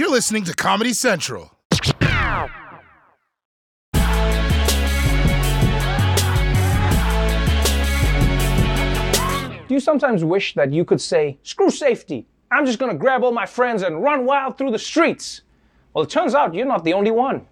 You're listening to Comedy Central. Do you sometimes wish that you could say, screw safety, I'm just gonna grab all my friends and run wild through the streets? Well, it turns out you're not the only one.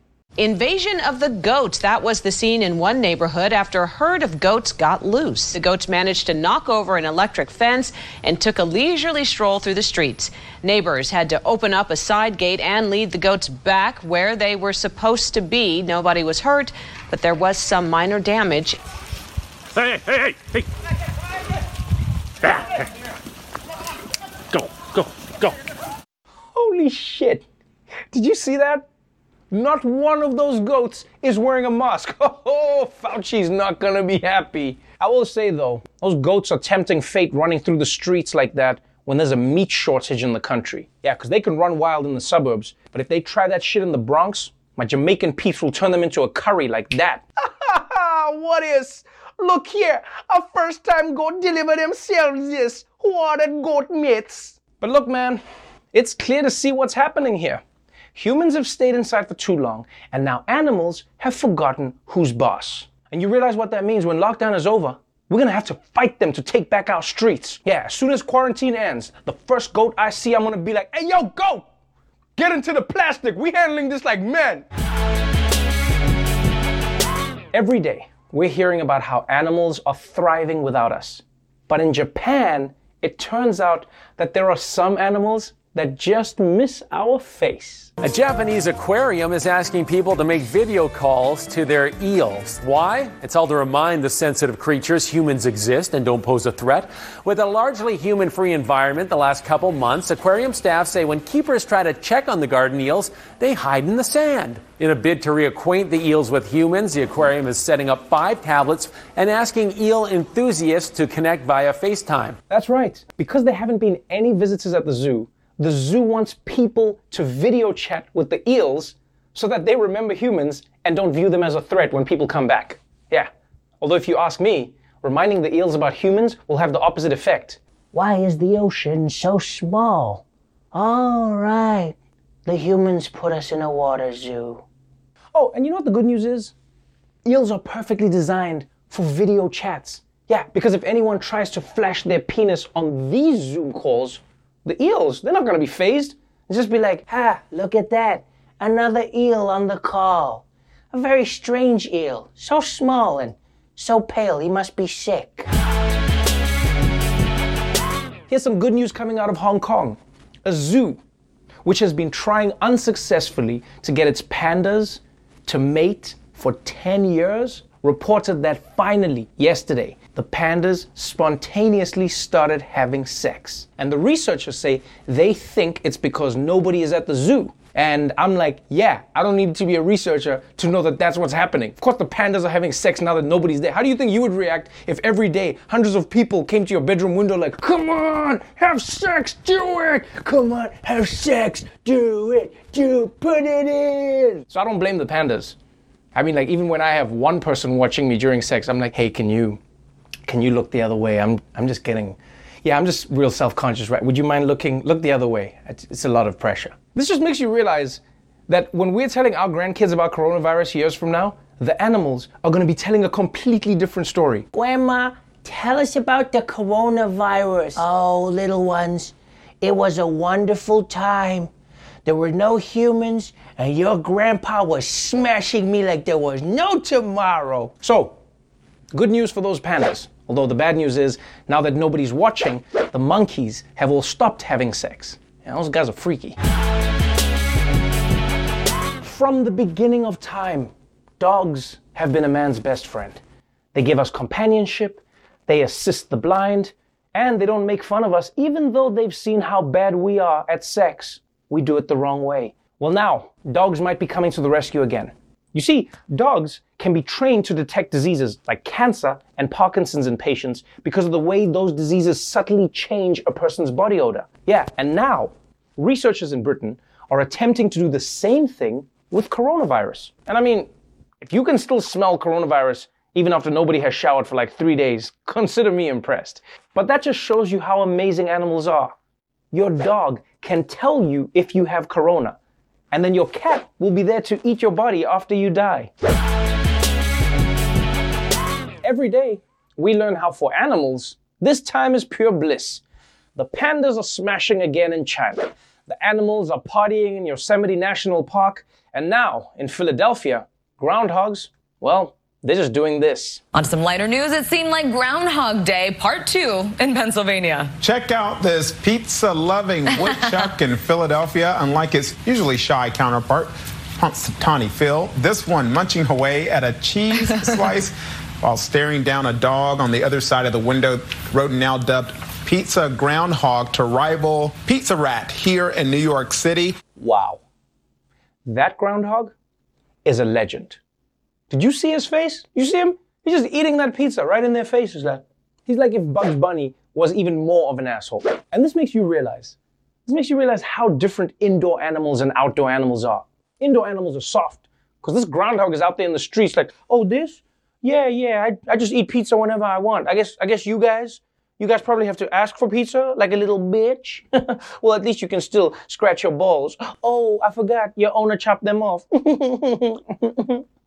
Invasion of the goats. That was the scene in one neighborhood after a herd of goats got loose. The goats managed to knock over an electric fence and took a leisurely stroll through the streets. Neighbors had to open up a side gate and lead the goats back where they were supposed to be. Nobody was hurt, but there was some minor damage. Hey, hey, hey, hey! Ah, Go, go, go. Holy shit. Did you see that? Not one of those goats is wearing a mask. Oh, Fauci's not gonna be happy. I will say though, those goats are tempting fate running through the streets like that when there's a meat shortage in the country. Yeah, because they can run wild in the suburbs, but if they try that shit in the Bronx, my Jamaican peeps will turn them into a curry like that. what is? Look here, a first time goat deliver themselves this. Who are the goat mates? But look, man, it's clear to see what's happening here. Humans have stayed inside for too long, and now animals have forgotten who's boss. And you realize what that means when lockdown is over? We're gonna have to fight them to take back our streets. Yeah, as soon as quarantine ends, the first goat I see, I'm gonna be like, hey, yo, goat! Get into the plastic. We handling this like men. Every day, we're hearing about how animals are thriving without us. But in Japan, it turns out that there are some animals that just miss our face. A Japanese aquarium is asking people to make video calls to their eels. Why? It's all to remind the sensitive creatures humans exist and don't pose a threat. With a largely human free environment the last couple months, aquarium staff say when keepers try to check on the garden eels, they hide in the sand. In a bid to reacquaint the eels with humans, the aquarium is setting up five tablets and asking eel enthusiasts to connect via FaceTime. That's right. Because there haven't been any visitors at the zoo, the zoo wants people to video chat with the eels so that they remember humans and don't view them as a threat when people come back. Yeah. Although, if you ask me, reminding the eels about humans will have the opposite effect. Why is the ocean so small? All right. The humans put us in a water zoo. Oh, and you know what the good news is? Eels are perfectly designed for video chats. Yeah, because if anyone tries to flash their penis on these Zoom calls, the eels, they're not gonna be fazed. Just be like, Ha, look at that. Another eel on the call. A very strange eel. So small and so pale, he must be sick. Here's some good news coming out of Hong Kong. A zoo, which has been trying unsuccessfully to get its pandas to mate for 10 years, reported that finally, yesterday, the pandas spontaneously started having sex. And the researchers say they think it's because nobody is at the zoo. And I'm like, yeah, I don't need to be a researcher to know that that's what's happening. Of course, the pandas are having sex now that nobody's there. How do you think you would react if every day hundreds of people came to your bedroom window like, come on, have sex, do it, come on, have sex, do it, do, put it in. So I don't blame the pandas. I mean, like even when I have one person watching me during sex, I'm like, hey, can you, can you look the other way? I'm, I'm just getting, yeah, I'm just real self-conscious, right? Would you mind looking, look the other way? It's, it's a lot of pressure. This just makes you realize that when we're telling our grandkids about coronavirus years from now, the animals are going to be telling a completely different story. Grandma, tell us about the coronavirus. Oh, little ones, it was a wonderful time. There were no humans, and your grandpa was smashing me like there was no tomorrow. So, good news for those pandas. Although the bad news is, now that nobody's watching, the monkeys have all stopped having sex. Those guys are freaky. From the beginning of time, dogs have been a man's best friend. They give us companionship, they assist the blind, and they don't make fun of us, even though they've seen how bad we are at sex. We do it the wrong way. Well, now, dogs might be coming to the rescue again. You see, dogs can be trained to detect diseases like cancer and Parkinson's in patients because of the way those diseases subtly change a person's body odor. Yeah, and now, researchers in Britain are attempting to do the same thing with coronavirus. And I mean, if you can still smell coronavirus even after nobody has showered for like three days, consider me impressed. But that just shows you how amazing animals are. Your dog can tell you if you have corona. And then your cat will be there to eat your body after you die. Every day, we learn how for animals, this time is pure bliss. The pandas are smashing again in China. The animals are partying in Yosemite National Park. And now, in Philadelphia, groundhogs, well, they're just doing this. On some lighter news, it seemed like Groundhog Day Part 2 in Pennsylvania. Check out this pizza loving woodchuck in Philadelphia. Unlike its usually shy counterpart, Punxsutawney Phil, this one munching away at a cheese slice while staring down a dog on the other side of the window. Rodent now dubbed Pizza Groundhog to rival Pizza Rat here in New York City. Wow. That groundhog is a legend. Did you see his face? You see him? He's just eating that pizza right in their faces. Like he's like if Bugs Bunny was even more of an asshole. And this makes you realize. This makes you realize how different indoor animals and outdoor animals are. Indoor animals are soft. Because this groundhog is out there in the streets like, oh, this? Yeah, yeah, I, I just eat pizza whenever I want. I guess I guess you guys, you guys probably have to ask for pizza like a little bitch. well, at least you can still scratch your balls. Oh, I forgot, your owner chopped them off.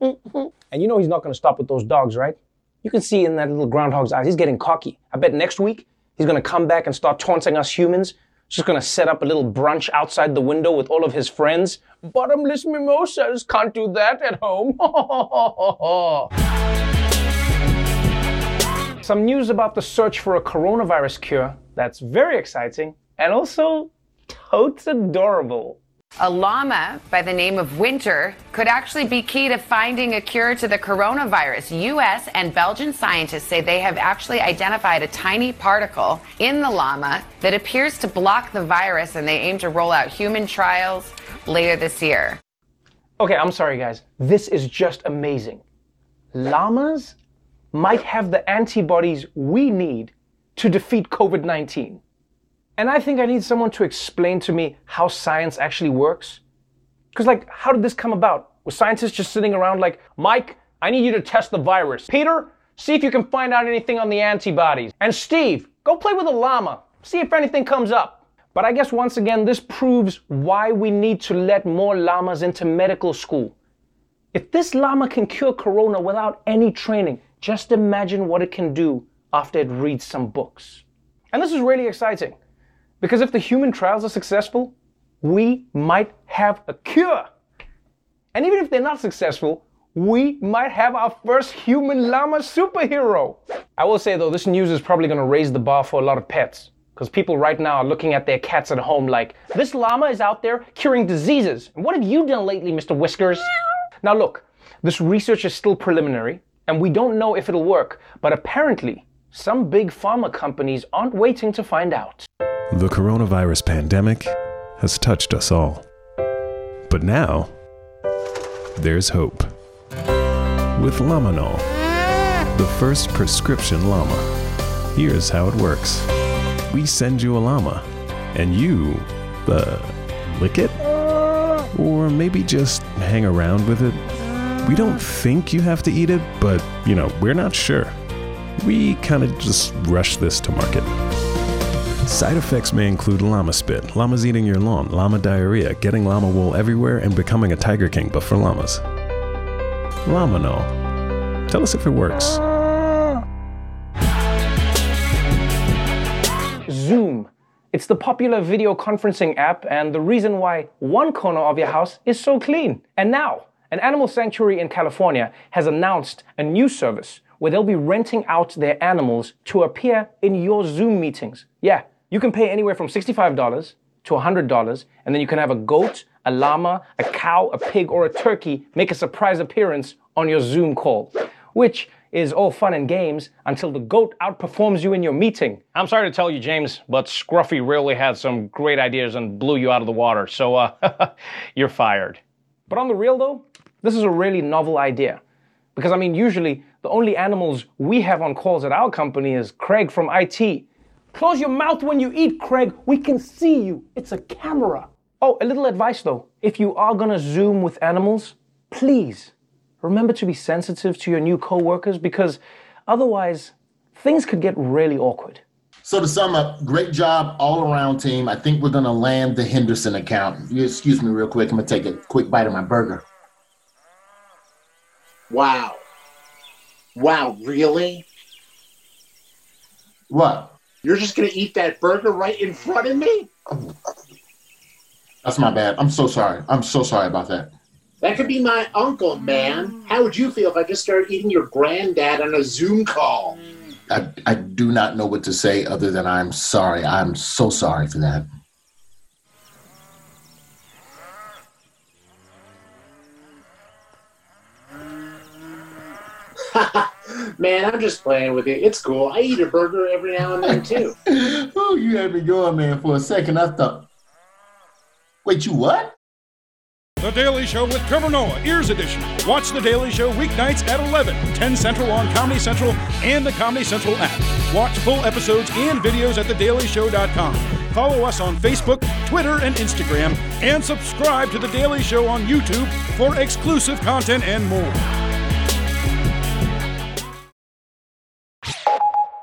you know he's not going to stop with those dogs, right? You can see in that little groundhog's eyes, he's getting cocky. I bet next week he's going to come back and start taunting us humans. Just going to set up a little brunch outside the window with all of his friends. Bottomless mimosas can't do that at home. Some news about the search for a coronavirus cure that's very exciting and also totes adorable. A llama by the name of Winter could actually be key to finding a cure to the coronavirus. U.S. and Belgian scientists say they have actually identified a tiny particle in the llama that appears to block the virus, and they aim to roll out human trials later this year. Okay, I'm sorry, guys. This is just amazing. Llamas might have the antibodies we need to defeat COVID 19. And I think I need someone to explain to me how science actually works. Because, like, how did this come about? Were scientists just sitting around like, Mike, I need you to test the virus. Peter, see if you can find out anything on the antibodies. And Steve, go play with a llama. See if anything comes up. But I guess once again, this proves why we need to let more llamas into medical school. If this llama can cure corona without any training, just imagine what it can do after it reads some books. And this is really exciting because if the human trials are successful, we might have a cure. And even if they're not successful, we might have our first human llama superhero. I will say though, this news is probably to raise the bar for a lot of pets. Because people right now are looking at their cats at home like, this llama is out there curing diseases. And what have you done lately, Mr. Whiskers? Now look, this research is still preliminary, and we don't know if it'll work, but apparently, some big pharma companies aren't waiting to find out. The coronavirus pandemic has touched us all. But now, there's hope. With Lamanol, the first prescription llama. Here's how it works we send you a llama, and you, uh, lick it? Or maybe just hang around with it? We don't think you have to eat it, but, you know, we're not sure. We kind of just rush this to market. Side effects may include llama spit, llamas eating your lawn, llama diarrhea, getting llama wool everywhere, and becoming a tiger king, but for llamas. Lamanol. Tell us if it works. Zoom. It's the popular video conferencing app and the reason why one corner of your house is so clean. And now, an animal sanctuary in California has announced a new service where they'll be renting out their animals to appear in your Zoom meetings. Yeah, you can pay anywhere from $65 to $100, and then you can have a goat, a llama, a cow, a pig, or a turkey make a surprise appearance on your Zoom call, which is all fun and games until the goat outperforms you in your meeting. I'm sorry to tell you, James, but Scruffy really had some great ideas and blew you out of the water, so uh, you're fired. But on the real though, this is a really novel idea. Because I mean, usually the only animals we have on calls at our company is Craig from IT. Close your mouth when you eat, Craig. We can see you. It's a camera. Oh, a little advice though. If you are gonna Zoom with animals, please remember to be sensitive to your new coworkers because otherwise things could get really awkward. So to sum up, great job all around team. I think we're gonna land the Henderson account. You excuse me real quick. I'm gonna take a quick bite of my burger. Wow. Wow, really? What? You're just gonna eat that burger right in front of me? That's my bad. I'm so sorry. I'm so sorry about that. That could be my uncle, man. How would you feel if I just started eating your granddad on a Zoom call? I, I do not know what to say other than I'm sorry. I'm so sorry for that. Man, I'm just playing with you. It's cool. I eat a burger every now and then too. oh, you had me going, man, for a second. I thought, wait, you what? The Daily Show with Trevor Noah, Ears Edition. Watch The Daily Show weeknights at 11, 10 Central on Comedy Central and the Comedy Central app. Watch full episodes and videos at thedailyshow.com. Follow us on Facebook, Twitter, and Instagram, and subscribe to The Daily Show on YouTube for exclusive content and more.